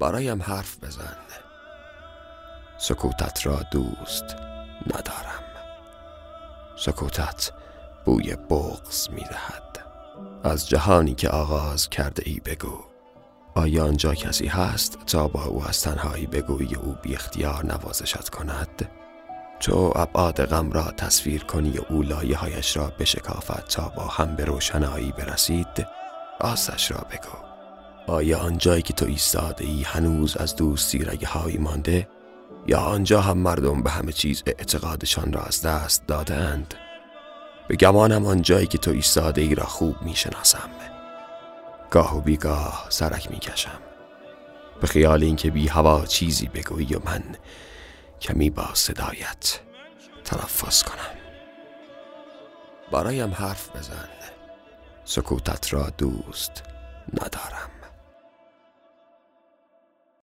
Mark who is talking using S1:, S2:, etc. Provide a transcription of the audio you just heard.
S1: برایم حرف بزن. سکوتت را دوست ندارم. سکوتت بوی بغز می دهد. از جهانی که آغاز کرده ای بگو. آیا آنجا کسی هست تا با او از تنهایی بگویی او بی اختیار نوازشت کند؟ تو ابعاد غم را تصویر کنی و او لایه هایش را بشکافد تا با هم به روشنایی برسید؟ راستش را بگو. آیا آنجایی که تو ایستاده ای هنوز از دوستی رگه هایی مانده؟ یا آنجا هم مردم به همه چیز اعتقادشان را از دست دادند به گمانم آنجایی که تو ایستاده ای را خوب می شناسم گاه و بیگاه سرک می کشم به خیال اینکه بی هوا چیزی بگویی و من کمی با صدایت تلفظ کنم. برایم حرف بزن. سکوتت را دوست ندارم.